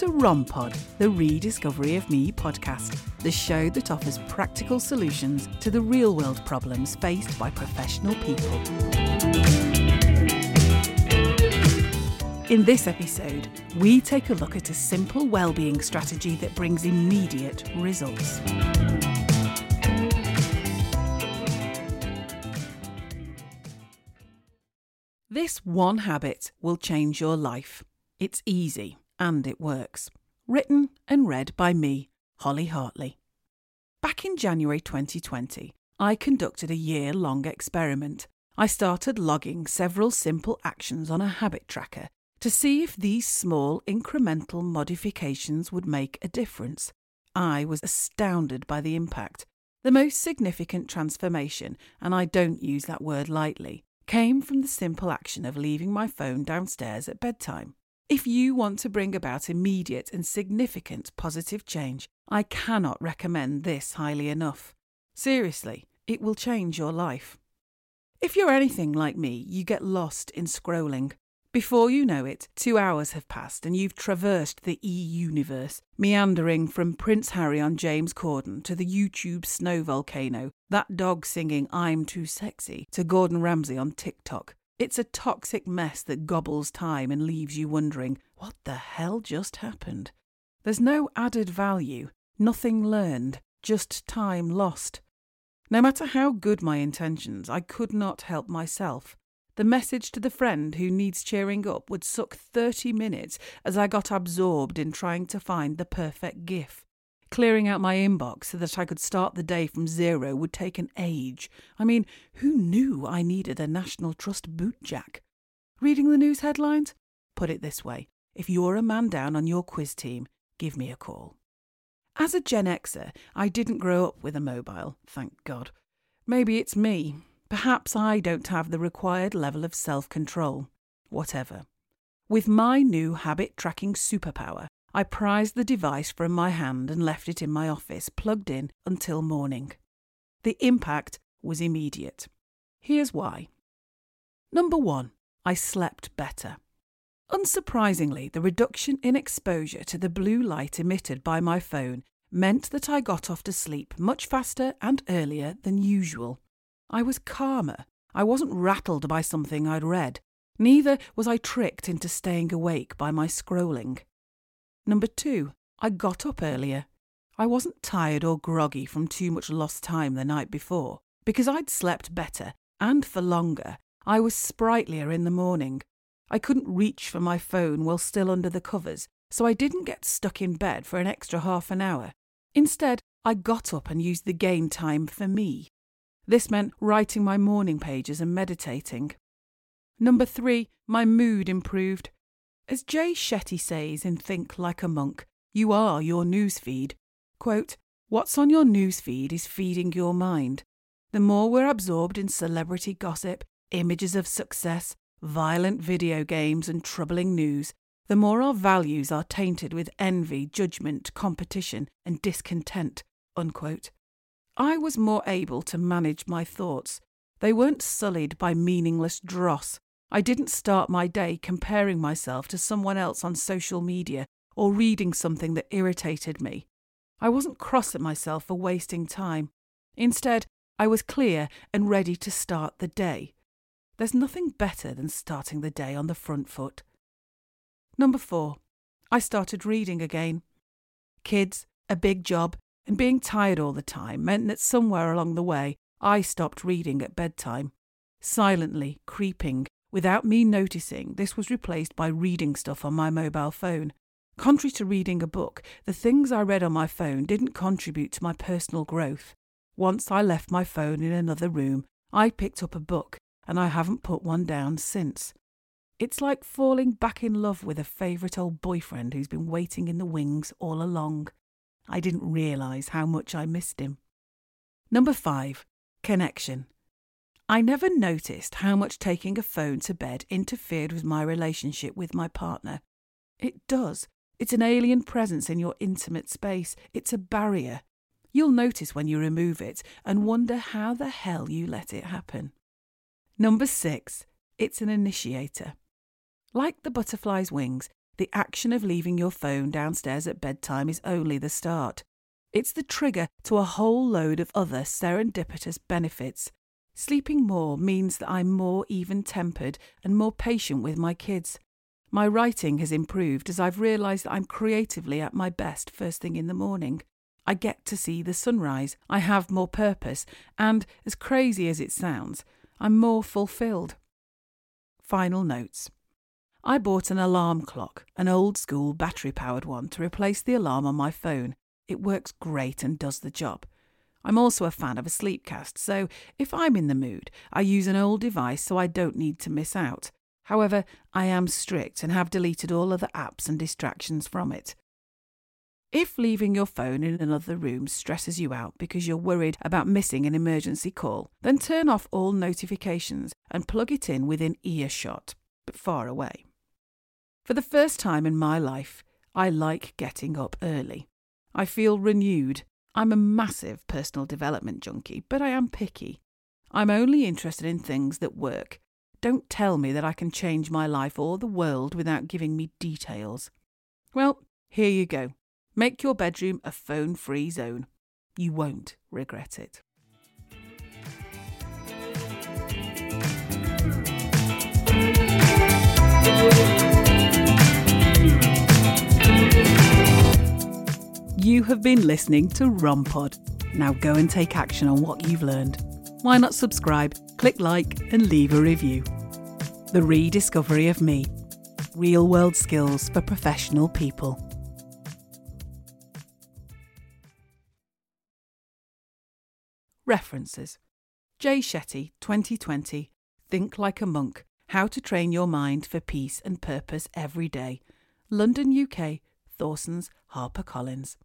to ROMPod, the Rediscovery of Me podcast, the show that offers practical solutions to the real world problems faced by professional people. In this episode, we take a look at a simple well-being strategy that brings immediate results. This one habit will change your life. It's easy and it works. Written and read by me, Holly Hartley. Back in January 2020, I conducted a year long experiment. I started logging several simple actions on a habit tracker to see if these small incremental modifications would make a difference. I was astounded by the impact. The most significant transformation, and I don't use that word lightly, came from the simple action of leaving my phone downstairs at bedtime. If you want to bring about immediate and significant positive change, I cannot recommend this highly enough. Seriously, it will change your life. If you're anything like me, you get lost in scrolling. Before you know it, two hours have passed and you've traversed the e universe, meandering from Prince Harry on James Corden to the YouTube snow volcano, that dog singing I'm Too Sexy to Gordon Ramsay on TikTok. It's a toxic mess that gobbles time and leaves you wondering, what the hell just happened? There's no added value, nothing learned, just time lost. No matter how good my intentions, I could not help myself. The message to the friend who needs cheering up would suck 30 minutes as I got absorbed in trying to find the perfect GIF. Clearing out my inbox so that I could start the day from zero would take an age. I mean, who knew I needed a National Trust bootjack? Reading the news headlines? Put it this way if you're a man down on your quiz team, give me a call. As a Gen Xer, I didn't grow up with a mobile, thank God. Maybe it's me, Perhaps I don't have the required level of self control. Whatever. With my new habit tracking superpower, I prized the device from my hand and left it in my office, plugged in until morning. The impact was immediate. Here's why. Number one, I slept better. Unsurprisingly, the reduction in exposure to the blue light emitted by my phone meant that I got off to sleep much faster and earlier than usual. I was calmer. I wasn't rattled by something I'd read. Neither was I tricked into staying awake by my scrolling. Number two, I got up earlier. I wasn't tired or groggy from too much lost time the night before. Because I'd slept better and for longer, I was sprightlier in the morning. I couldn't reach for my phone while still under the covers, so I didn't get stuck in bed for an extra half an hour. Instead, I got up and used the game time for me. This meant writing my morning pages and meditating. Number three, my mood improved. As Jay Shetty says in Think Like a Monk, you are your newsfeed. Quote, What's on your newsfeed is feeding your mind. The more we're absorbed in celebrity gossip, images of success, violent video games, and troubling news, the more our values are tainted with envy, judgment, competition, and discontent. Unquote. I was more able to manage my thoughts. They weren't sullied by meaningless dross. I didn't start my day comparing myself to someone else on social media or reading something that irritated me. I wasn't cross at myself for wasting time. Instead, I was clear and ready to start the day. There's nothing better than starting the day on the front foot. Number four, I started reading again. Kids, a big job, and being tired all the time meant that somewhere along the way I stopped reading at bedtime. Silently, creeping, without me noticing, this was replaced by reading stuff on my mobile phone. Contrary to reading a book, the things I read on my phone didn't contribute to my personal growth. Once I left my phone in another room, I picked up a book, and I haven't put one down since. It's like falling back in love with a favourite old boyfriend who's been waiting in the wings all along. I didn't realise how much I missed him. Number five, connection. I never noticed how much taking a phone to bed interfered with my relationship with my partner. It does. It's an alien presence in your intimate space. It's a barrier. You'll notice when you remove it and wonder how the hell you let it happen. Number six, it's an initiator. Like the butterfly's wings, the action of leaving your phone downstairs at bedtime is only the start. It's the trigger to a whole load of other serendipitous benefits. Sleeping more means that I'm more even tempered and more patient with my kids. My writing has improved as I've realised that I'm creatively at my best first thing in the morning. I get to see the sunrise, I have more purpose, and, as crazy as it sounds, I'm more fulfilled. Final notes. I bought an alarm clock, an old school battery powered one, to replace the alarm on my phone. It works great and does the job. I'm also a fan of a sleepcast, so if I'm in the mood, I use an old device so I don't need to miss out. However, I am strict and have deleted all other apps and distractions from it. If leaving your phone in another room stresses you out because you're worried about missing an emergency call, then turn off all notifications and plug it in within earshot, but far away. For the first time in my life, I like getting up early. I feel renewed. I'm a massive personal development junkie, but I am picky. I'm only interested in things that work don't tell me that I can change my life or the world without giving me details. Well, here you go. Make your bedroom a phone free zone. You won't regret it. Have been listening to ROMPod. Now go and take action on what you've learned why not subscribe, click like, and leave a review? The rediscovery of me real world skills for professional people. References Jay Shetty, 2020, Think Like a Monk How to Train Your Mind for Peace and Purpose Every Day. London, UK, Thorson's HarperCollins.